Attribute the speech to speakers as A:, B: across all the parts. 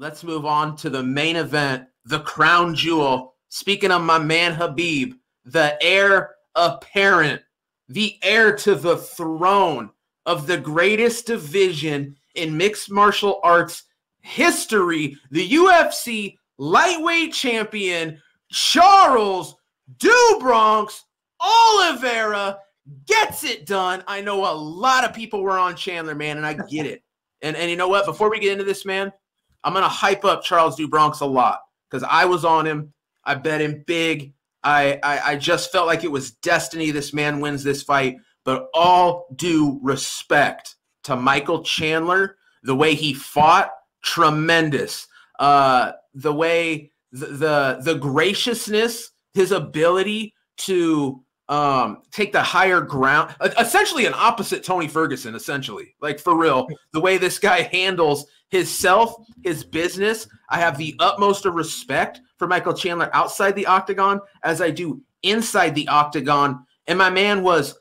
A: Let's move on to the main event, the crown jewel. Speaking of my man Khabib, the heir apparent, the heir to the throne of the greatest division in mixed martial arts history, the UFC lightweight champion Charles Do Bronx Oliveira gets it done. I know a lot of people were on Chandler, man, and I get it. And and you know what? Before we get into this, man, I'm gonna hype up Charles Do Bronx a lot because I was on him. I bet him big. I, I I just felt like it was destiny. This man wins this fight. But all due respect to Michael Chandler, the way he fought, tremendous. Uh, the way the, the the graciousness, his ability to um, take the higher ground, essentially an opposite Tony Ferguson, essentially, like for real. The way this guy handles his self, his business. I have the utmost of respect for Michael Chandler outside the octagon as I do inside the octagon. And my man was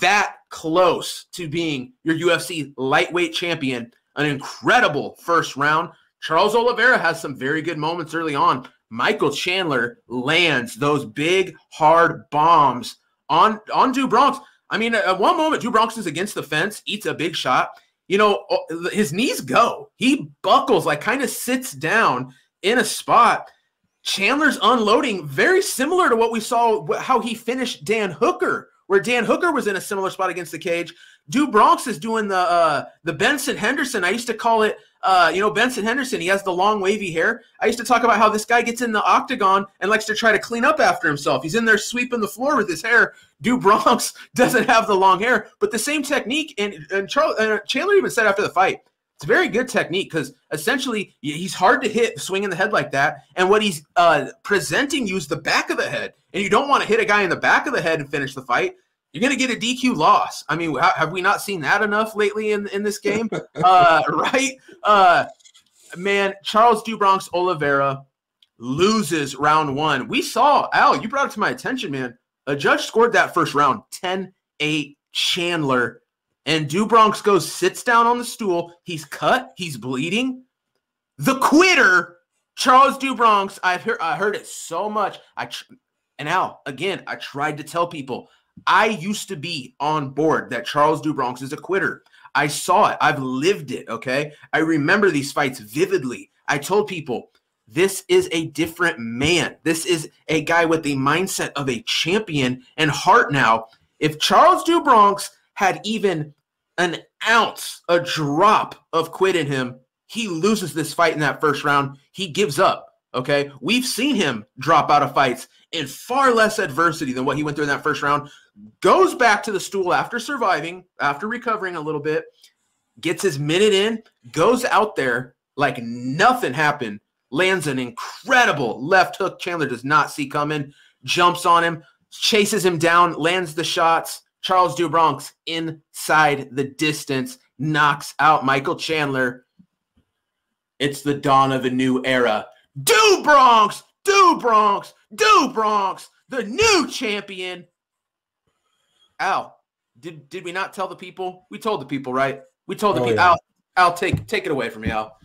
A: that close to being your UFC lightweight champion. An incredible first round. Charles Oliveira has some very good moments early on. Michael Chandler lands those big, hard bombs on on Do Bronx. I mean, at one moment, Do Bronx is against the fence, eats a big shot. You know, his knees go. He buckles, like kind of sits down in a spot. Chandler's unloading, very similar to what we saw how he finished Dan Hooker, where Dan Hooker was in a similar spot against the cage. Do Bronx is doing the uh, the Benson Henderson. I used to call it uh, you know, Benson Henderson, he has the long wavy hair. I used to talk about how this guy gets in the octagon and likes to try to clean up after himself. He's in there sweeping the floor with his hair. Do Bronx doesn't have the long hair, but the same technique. And, and Charles, and Chandler even said after the fight, it's a very good technique because essentially he's hard to hit swinging the head like that. And what he's uh, presenting you is the back of the head. And you don't want to hit a guy in the back of the head and finish the fight you're going to get a DQ loss. I mean, have we not seen that enough lately in, in this game? uh, right? Uh, man, Charles Do Bronx Oliveira loses round one. We saw, Al, you brought it to my attention, man. A judge scored that first round 10 8 Chandler. And Do Bronx goes, sits down on the stool. He's cut, he's bleeding. The quitter, Charles Do Bronx, I've heard, I heard it so much. I and again, I tried to tell people I used to be on board that Charles Do Bronx is a quitter. I saw it. I've lived it. Okay. I remember these fights vividly. I told people this is a different man. This is a guy with the mindset of a champion and heart now. If Charles Do Bronx had even an ounce, a drop of quit in him, he loses this fight in that first round. He gives up. Okay. We've seen him drop out of fights in far less adversity than what he went through in that first round. Goes back to the stool after surviving, after recovering a little bit, gets his minute in, goes out there like nothing happened, lands an incredible left hook. Chandler does not see coming, jumps on him, chases him down, lands the shots. Charles Do Bronx inside the distance knocks out Michael Chandler. It's the dawn of a new era. Do Bronx, Do Bronx, Do Bronx, the new champion. Al, did did we not tell the people? We told the people, right? We told the oh, people. Yeah. Al, Al, take take it away from me, Al.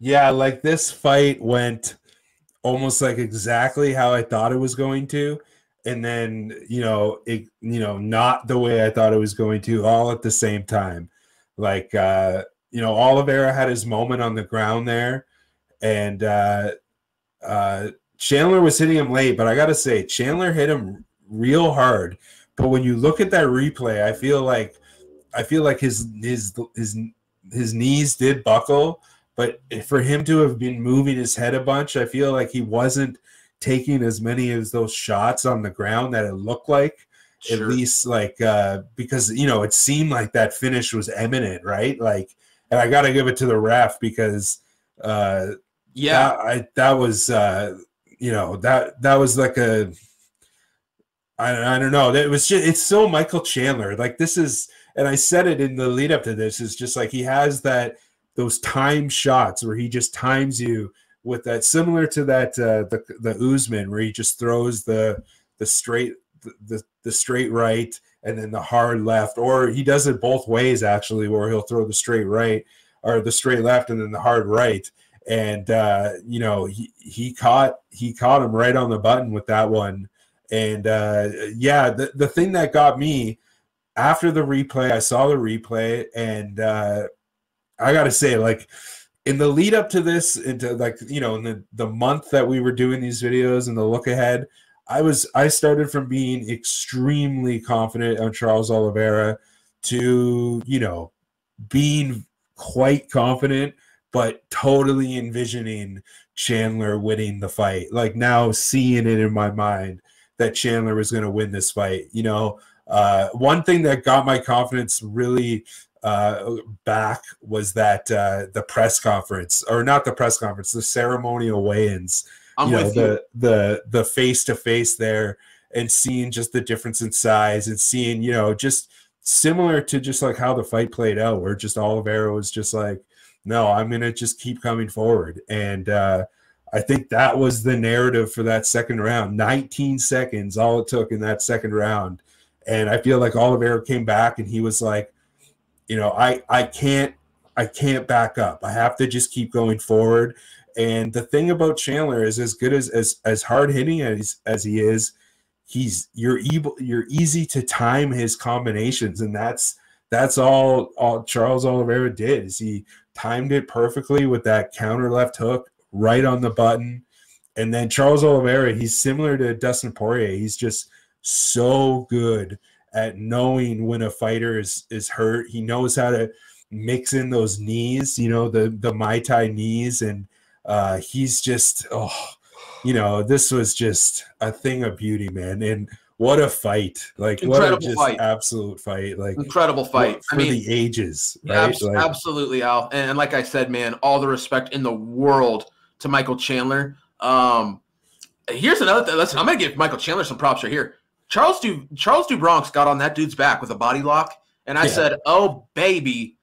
B: Yeah, like this fight went almost like exactly how I thought it was going to, and then you know it, you know, not the way I thought it was going to, all at the same time. Like uh, you know, Oliveira had his moment on the ground there and uh, uh, Chandler was hitting him late, but I gotta say Chandler hit him real hard. But when you look at that replay, I feel like I feel like his his his his knees did buckle, but for him to have been moving his head a bunch, I feel like he wasn't taking as many of those shots on the ground that it looked like. Sure. At least like uh because you know it seemed like that finish was imminent, right? Like and I gotta give it to the ref because uh
A: yeah,
B: that, I that was uh, you know that that was like a I, I don't know. It was just it's so Michael Chandler. Like this is, and I said it in the lead up to this. Is just like he has that those time shots where he just times you with that similar to that uh, the the Usman where he just throws the the straight the, the, the straight right and then the hard left, or he does it both ways actually, where he'll throw the straight right or the straight left and then the hard right. And uh, you know, he he caught he caught him right on the button with that one. And uh, yeah, the the thing that got me after the replay, I saw the replay, and uh, I got to say, like in the lead up to this, into like you know, in the the month that we were doing these videos and the look ahead, I was I started from being extremely confident on Charles Oliveira to you know being quite confident, but totally envisioning Chandler winning the fight. Like now seeing it in my mind that Chandler was going to win this fight. You know, uh, one thing that got my confidence really uh, back was that uh, the press conference, or not the press conference, the ceremonial weigh-ins. I'm you know, the, you. the the face to face there, and seeing just the difference in size, and seeing you know just similar to just like how the fight played out, where just Oliveira was just like, no, I'm gonna just keep coming forward, and uh, I think that was the narrative for that second round. 19 seconds, all it took in that second round, and I feel like Oliveira came back and he was like, you know, I I can't I can't back up. I have to just keep going forward. And the thing about Chandler is as good as as as hard hitting as as he is, he's you're able you're easy to time his combinations and that's that's all all Charles Oliveira did is he timed it perfectly with that counter left hook right on the button. And then Charles Oliveira he's similar to Dustin Poirier. He's just so good at knowing when a fighter is is hurt. He knows how to mix in those knees you know the the Muay Thai knees. And uh he's just oh you know, this was just a thing of beauty, man. And what a fight! Like Incredible what a just fight. absolute fight! Like
A: incredible fight
B: for I mean, the ages, right?
A: like, absolutely, Al. And, and, like I said, man, all the respect in the world to Michael Chandler. Um, here's another thing. Listen, I'm gonna give Michael Chandler some props right here. Charles Du Charles do Bronx got on that dude's back with a body lock, and I yeah. said, "Oh baby,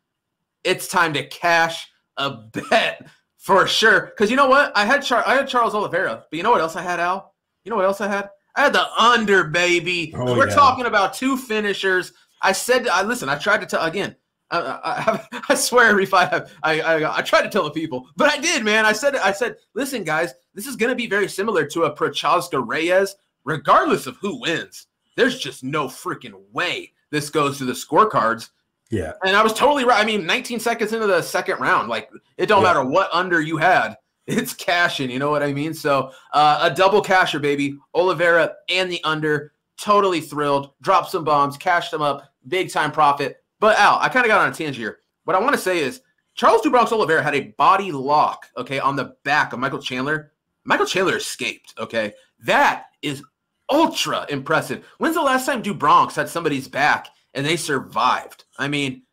A: it's time to cash a bet." For sure. Because you know what? I had Char- I had Charles Oliveira, but you know what else I had, Al? You know what else I had? I had the under, baby. Oh, We're yeah. talking about two finishers. I said, I listen. I tried to tell again. I, I, I swear every fight I, I I tried to tell the people, but I did, man. I said I said, listen, guys, this is going to be very similar to a Prochazka Reyes, regardless of who wins. There's just no freaking way this goes to the scorecards.
B: Yeah.
A: And I was totally right. I mean, 19 seconds into the second round, like it don't yeah. matter what under you had, it's cashing. You know what I mean? So uh, a double casher, baby. Oliveira and the under. Totally thrilled. Dropped some bombs, cashed them up, big time profit. But Al, I kind of got on a tangent here. What I want to say is Charles do Bronx Oliveira had a body lock, okay, on the back of Michael Chandler. Michael Chandler escaped, okay? That is ultra impressive. When's the last time do Bronx had somebody's back and they survived. I mean,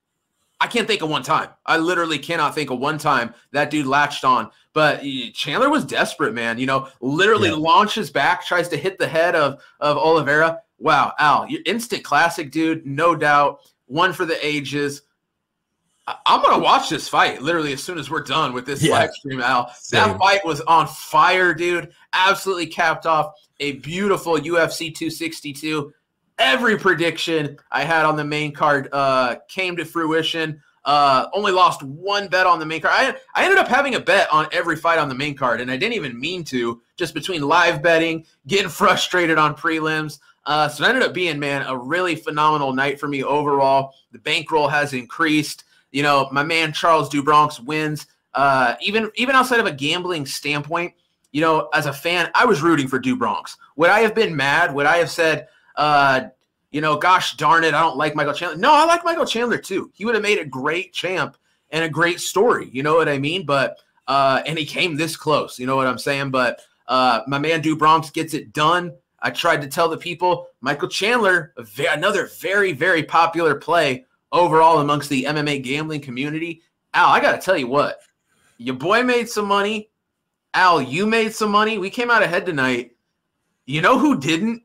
A: I can't think of one time. I literally cannot think of one time that dude latched on. But Chandler was desperate, man. You know, literally yeah. launches back, tries to hit the head of of Oliveira. Wow, Al, you instant classic, dude, no doubt. One for the ages. I'm gonna watch this fight literally as soon as we're done with this yeah. live stream, Al. Same. That fight was on fire, dude. Absolutely capped off a beautiful UFC 262 every prediction I had on the main card uh, came to fruition. Uh, only lost one bet on the main card. I, I ended up having a bet on every fight on the main card, and I didn't even mean to, just between live betting, getting frustrated on prelims. Uh, so it ended up being, man, a really phenomenal night for me overall. The bankroll has increased. You know, my man Charles do Bronx wins. Uh, even even outside of a gambling standpoint, you know, as a fan, I was rooting for do Bronx. Would I have been mad? Would I have said, uh, you know, gosh darn it, I don't like Michael Chandler. No, I like Michael Chandler too. He would have made a great champ and a great story. You know what I mean? But uh, and he came this close. You know what I'm saying? But uh, my man Do Bronx gets it done. I tried to tell the people Michael Chandler, another very very popular play overall amongst the MMA gambling community. Al, I got to tell you what, your boy made some money. Al, you made some money. We came out ahead tonight. You know who didn't?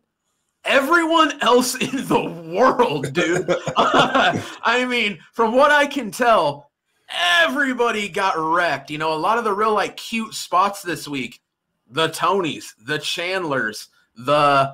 A: Everyone else in the world, dude. I mean, from what I can tell, everybody got wrecked. You know, a lot of the real like cute spots this week, the Tonys, the Chandlers, the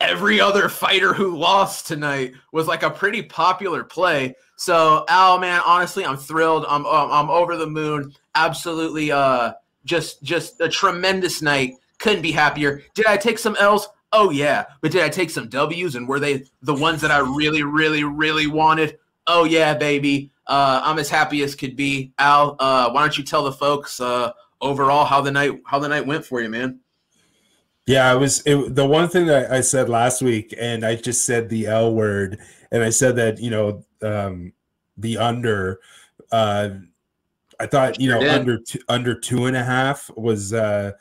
A: every other fighter who lost tonight was like a pretty popular play. So, Al, man, honestly, I'm thrilled. I'm um, I'm over the moon. Absolutely, uh, just just a tremendous night. Couldn't be happier. Did I take some L's? Oh yeah, but did I take some W's? And were they the ones that I really, really, really wanted? Oh yeah, baby. Uh, I'm as happy as could be. Al, uh, why don't you tell the folks uh, overall how the night how the night went for you, man?
B: Yeah, I was it, the one thing that I said last week, and I just said the L word, and I said that you know um, the under. Uh, I thought you know under two, under two and a half was. Uh,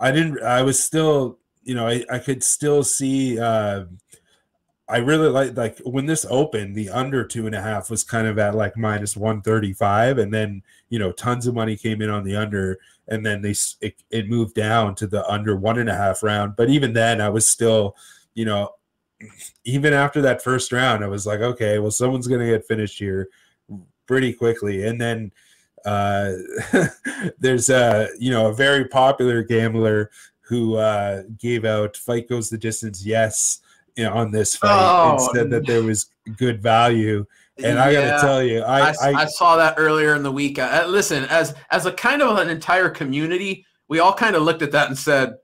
B: I didn't. I was still you know I, I could still see. Uh, I really like like when this opened, the under two and a half was kind of at like minus one thirty five, and then you know tons of money came in on the under, and then they it, it moved down to the under one and a half round. But even then, I was still, you know, even after that first round, I was like, okay, well, someone's gonna get finished here pretty quickly, and then uh, there's a you know a very popular gambler who uh, gave out fight goes the distance yes on this fight oh, and said that there was good value. And I got to tell you, I,
A: I, I, saw that earlier in the week. Uh, listen, as as a kind of an entire community, we all kind of looked at that and said,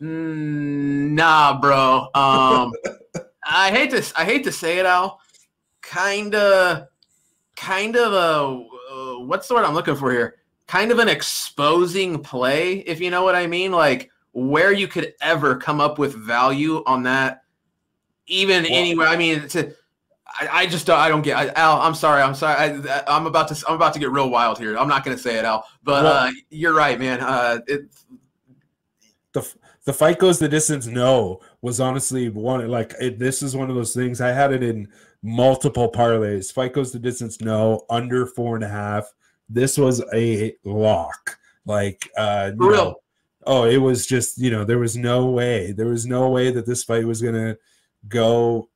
A: mm, "Nah, bro." Um, I hate to I hate to say it, Al. Kind of, kind of a uh, what's the word I'm looking for here? Kind of an exposing play, if you know what I mean. Like where you could ever come up with value on that even well, anywhere. I mean, to, I, I, just don't, I don't get. I, Al, I'm sorry. I'm sorry. I, am about to I'm about to get real wild here. I'm not going to say it, Al. But well, uh, you're right, man. Uh, it,
B: the the fight goes the distance. No, was honestly one like it, this is one of those things. I had it in multiple parlays. Fight goes the distance. No, under four and a half. This was a lock. Like uh, real. Know, oh, it was just you know there was no way. There was no way that this fight was gonna go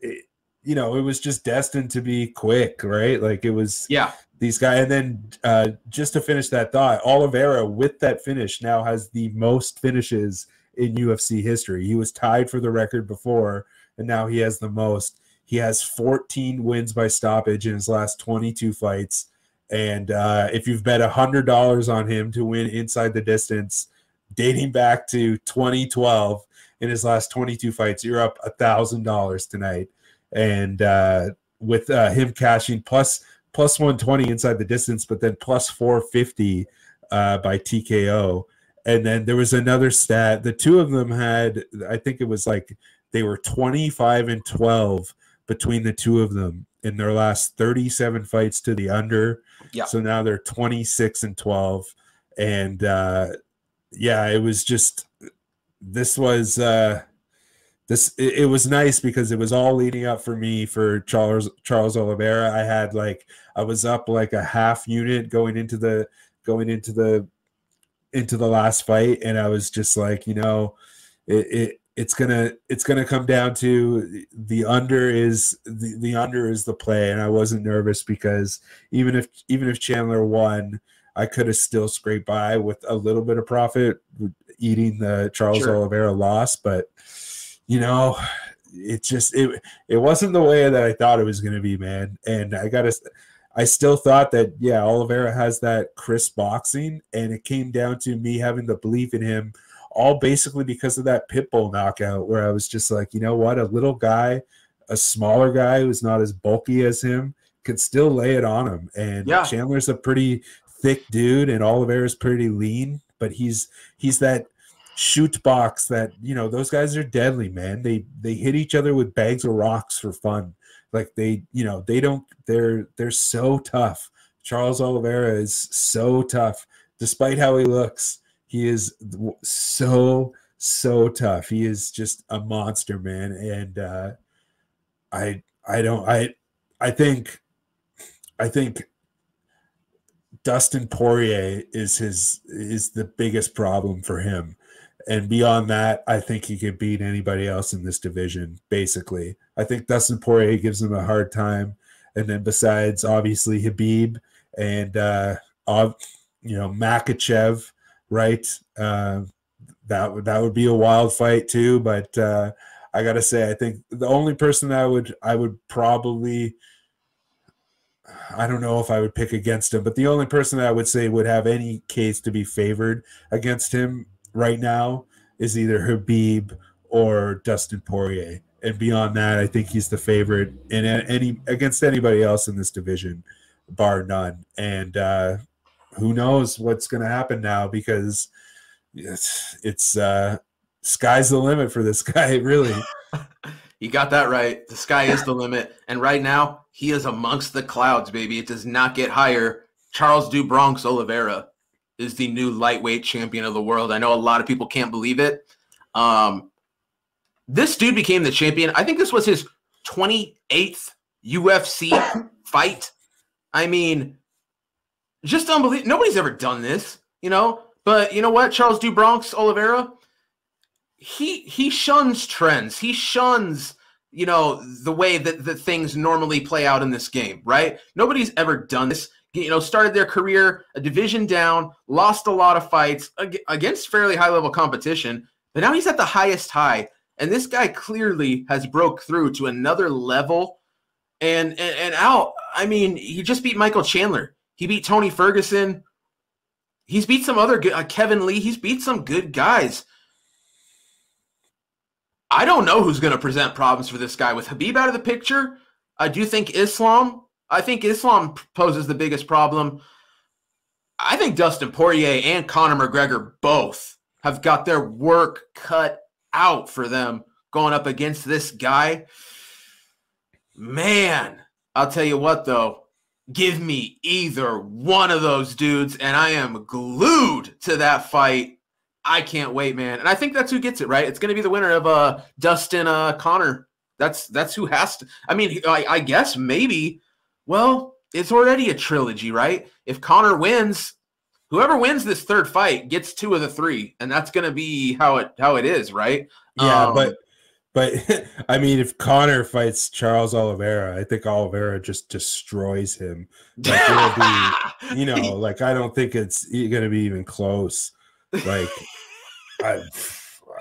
B: it, you know it was just destined to be quick right? Like it was
A: yeah.
B: these guys and then uh just to finish that thought Oliveira with that finish now has the most finishes in UFC history. He was tied for the record before and now he has the most. He has 14 wins by stoppage in his last 22 fights and uh, if you've bet $100 on him to win inside the distance dating back to 2012 in his last 22 fights. You're up a thousand dollars tonight, and uh, with uh, him cashing plus plus 120 inside the distance, but then plus 450 uh, by TKO. And then there was another stat. The two of them had, I think it was like they were 25 and 12 between the two of them in their last 37 fights to the under. Yeah. So now they're 26 and 12. And uh, yeah, it was just this was uh this it, it, was nice because it was all leading up for me for Charles Charles Oliveira. I had like I was up like a half unit going into the going into the into the last fight, and I was just like, you know, it, it it's gonna it's gonna come down to the under is the, the under is the play, and I wasn't nervous because even if even if Chandler won, I could have still scraped by with a little bit of profit eating the Charles sure. Oliveira loss, but you know, it just it it wasn't the way that I thought it was going to be, man. And I got to I still thought that yeah, Oliveira has that crisp boxing and it came down to me having the belief in him all basically because of that pitbull knockout where I was just like, you know what, a little guy, a smaller guy who's not as bulky as him could still lay it on him. And yeah. Chandler's a pretty thick dude and Oliver is pretty lean but he's he's that Chute Boxe that you know those guys are deadly man. They they hit each other with bags of rocks for fun. Like they you know they don't they're they're so tough. Charles oliveira is so tough. Despite how he looks he is so so tough. He is just a monster man. And uh i i don't i i think i think Dustin Poirier is his is the biggest problem for him. And beyond that, I think he could beat anybody else in this division, basically. I think Dustin Poirier gives him a hard time. And then besides obviously Khabib and uh, you know, Makhachev, right? Uh, that would that would be a wild fight too. But uh, I gotta say, I think the only person I would I would probably I don't know if I would pick against him, but the only person that I would say would have any case to be favored against him right now is either Khabib or Dustin Poirier. And beyond that, I think he's the favorite in any against anybody else in this division, bar none. And uh, who knows what's going to happen now because it's it's uh, sky's the limit for this guy, really.
A: you got that right. The sky is the limit, and right now he is amongst the clouds, baby. It does not get higher. Charles do Bronx Oliveira is the new lightweight champion of the world. I know a lot of people can't believe it. Um, this dude became the champion. I think this was his 28th UFC fight. I mean, just unbelievable. Nobody's ever done this, you know. But you know what, Charles do Bronx Oliveira, he he shuns trends. He shuns you know the way that, that things normally play out in this game right? Nobody's ever done this. You know started their career a division down lost a lot of fights against fairly high level competition but now he's at the highest high and this guy clearly has broke through to another level. And and, and out i mean he just beat michael chandler. He beat tony ferguson. He's beat some other good uh, kevin lee. He's beat some good guys I don't know who's going to present problems for this guy. With Khabib out of the picture, I do think Islam. I think Islam poses the biggest problem. I think Dustin Poirier and Conor McGregor both have got their work cut out for them going up against this guy. Man, I'll tell you what though, give me either one of those dudes, and I am glued to that fight I can't wait, man. And I think that's who gets it, right? It's going to be the winner of uh Dustin uh Conor. That's that's who has to. I mean, I, I guess maybe. Well, it's already a trilogy, right? If Conor wins, whoever wins this third fight gets two of the three, and that's going to be how it how it is, right?
B: Yeah, um, but but I mean, if Conor fights Charles Oliveira, I think Oliveira just destroys him. Like it'll be, you know, like I don't think it's going to be even close. Like, I,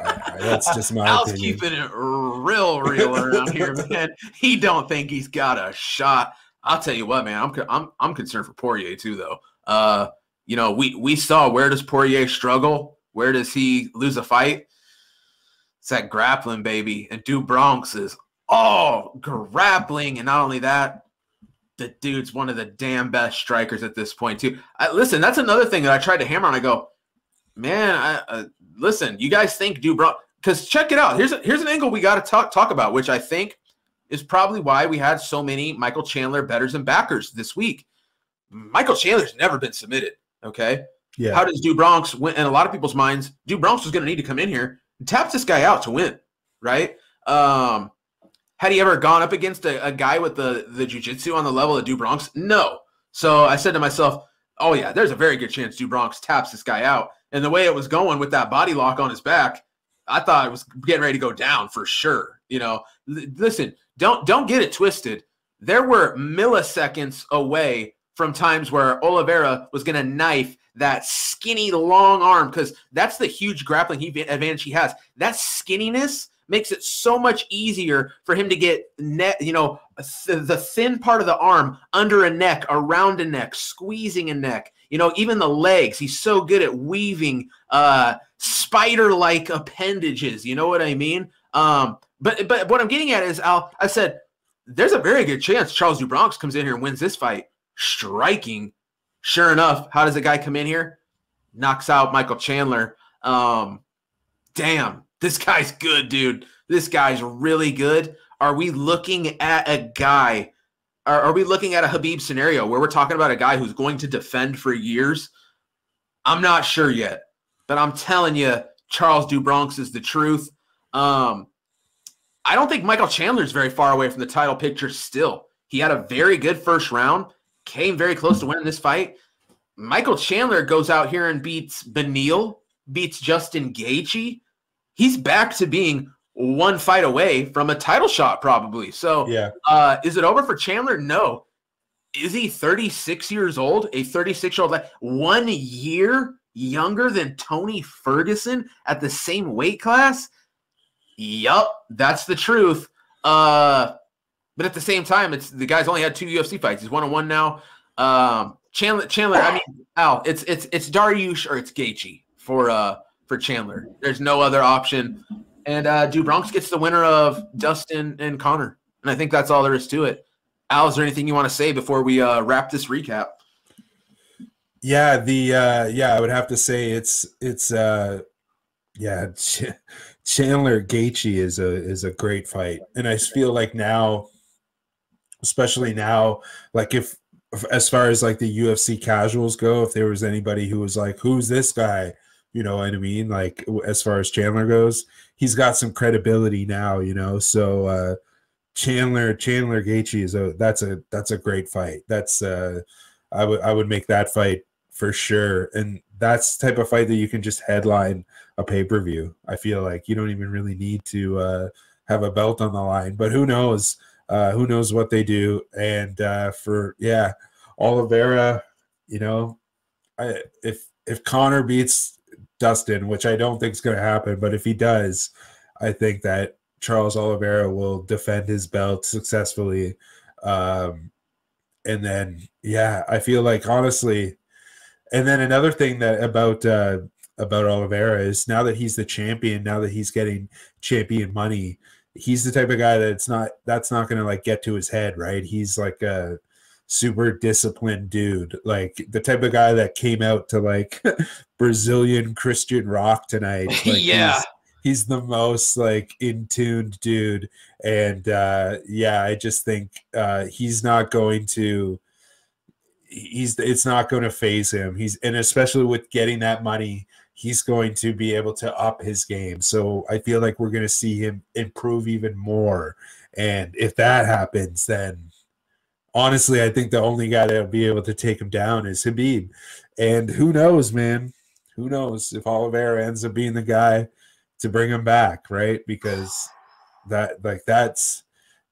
B: I, that's just my
A: Al's
B: opinion.
A: keeping it real, real around here, man. He don't think he's got a shot. I'll tell you what, man. I'm I'm I'm concerned for Poirier too, though. Uh, you know, we we saw where does Poirier struggle? Where does he lose a fight? It's that grappling, baby. And Do Bronx is all grappling, and not only that, the dude's one of the damn best strikers at this point too. I, listen, that's another thing that I tried to hammer on. I go, man, I, uh, listen, you guys think Dubron? because check it out. Here's a, here's an angle we got to talk talk about, which I think is probably why we had so many Michael Chandler betters and backers this week. Michael Chandler's never been submitted. Okay. Yeah. How does Do Bronx win? In a lot of people's minds, Do Bronx was going to need to come in here and tap this guy out to win, right? Um, had he ever gone up against a, a guy with the the jujitsu on the level of Do Bronx? No. So I said to myself, "Oh yeah, there's a very good chance Do Bronx taps this guy out." And the way it was going with that body lock on his back, I thought it was getting ready to go down for sure. You know, L- listen, don't don't get it twisted. There were milliseconds away from times where Oliveira was going to knife that skinny long arm because that's the huge grappling he, advantage he has. That skinniness makes it so much easier for him to get net, you know, th- the thin part of the arm under a neck, around a neck, squeezing a neck. You know, even the legs. He's so good at weaving uh, spider-like appendages. You know what I mean? Um, but but what I'm getting at is, Al, I said there's a very good chance Charles do Bronx comes in here and wins this fight, striking. Sure enough, how does the guy come in here? Knocks out Michael Chandler. Um, damn, this guy's good, dude. This guy's really good. Are we looking at a guy are, are we looking at a Khabib scenario where we're talking about a guy who's going to defend for years? I'm not sure yet, but I'm telling you, Charles do Bronx is the truth. Um, I don't think Michael Chandler is very far away from the title picture still. He had a very good first round, came very close to winning this fight. Michael Chandler goes out here and beats Beneil, beats Justin Gaethje. He's back to being one fight away from a title shot, probably. So,
B: yeah,
A: uh, is it over for Chandler? No. Is he 36 years old? A 36 year old, one year younger than Tony Ferguson at the same weight class? Yup, that's the truth. Uh, but at the same time, it's the guy's only had two UFC fights. He's one on one now. Um, Chandler, Chandler. I mean, Al, it's it's it's Dariush or it's Gaethje for uh for Chandler. There's no other option. And uh, Do Bronx gets the winner of Dustin and Conor. and I think that's all there is to it. Al, is there anything you want to say before we uh, wrap this recap?
B: Yeah, the uh, yeah, I would have to say it's it's uh, yeah, Ch- Chandler Gaethje is a is a great fight, and I feel like now, especially now, like if as far as like the UFC casuals go, if there was anybody who was like, "Who's this guy?" You know what I mean? Like as far as Chandler goes, he's got some credibility now. You know, so uh, Chandler Chandler Gaethje is a that's a that's a great fight. That's uh, I would I would make that fight for sure, and that's type of fight that you can just headline a pay per view. I feel like you don't even really need to uh, have a belt on the line, but who knows? Uh, who knows what they do? And uh, for yeah, Oliveira, you know, I, if if Conor beats Dustin, which I don't think is going to happen, but if he does, I think that Charles Oliveira will defend his belt successfully. Um, and then, yeah, I feel like honestly, and then another thing that about uh, about Oliveira is now that he's the champion, now that he's getting champion money, he's the type of guy that's not that's not going to like get to his head, right? He's like a super disciplined dude, like the type of guy that came out to like Brazilian Christian rock tonight. Like
A: yeah.
B: He's, he's the most like in tuned dude, and uh, yeah, I just think uh, he's not going to. He's it's not going to phase him. He's and especially with getting that money, he's going to be able to up his game. So I feel like we're going to see him improve even more. And if that happens, then honestly, I think the only guy that'll be able to take him down is Khabib. And who knows, man? Who knows if Oliveira ends up being the guy to bring him back, right? Because that like that's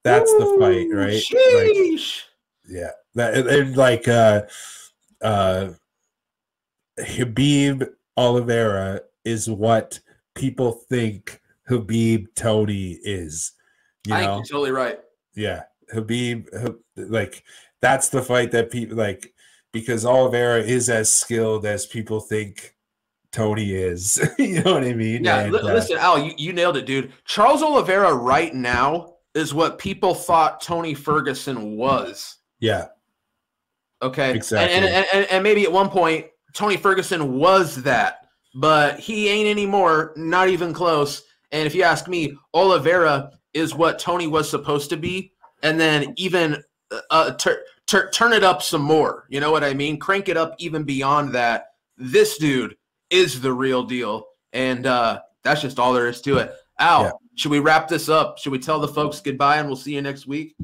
B: that's Ooh, the fight, right? Like, yeah. That and, and like uh uh Khabib Oliveira is what people think Khabib Tony is. You
A: I
B: know?
A: think you're totally right.
B: Yeah. Khabib, like that's the fight that people like because Oliveira is as skilled as people think Tony is. you know what I mean?
A: Yeah, and, uh, listen, Al, you, you nailed it, dude. Charles Oliveira right now is what people thought Tony Ferguson was.
B: Yeah.
A: Okay.
B: Exactly.
A: And, and, and, and maybe at one point Tony Ferguson was that, but he ain't anymore, not even close. And if you ask me, Oliveira is what Tony was supposed to be and then even uh, tur- tur- turn it up some more. You know what I mean? Crank it up even beyond that. This dude is the real deal, and uh, that's just all there is to it. Al, yeah. should we wrap this up? Should we tell the folks goodbye and we'll see you next week?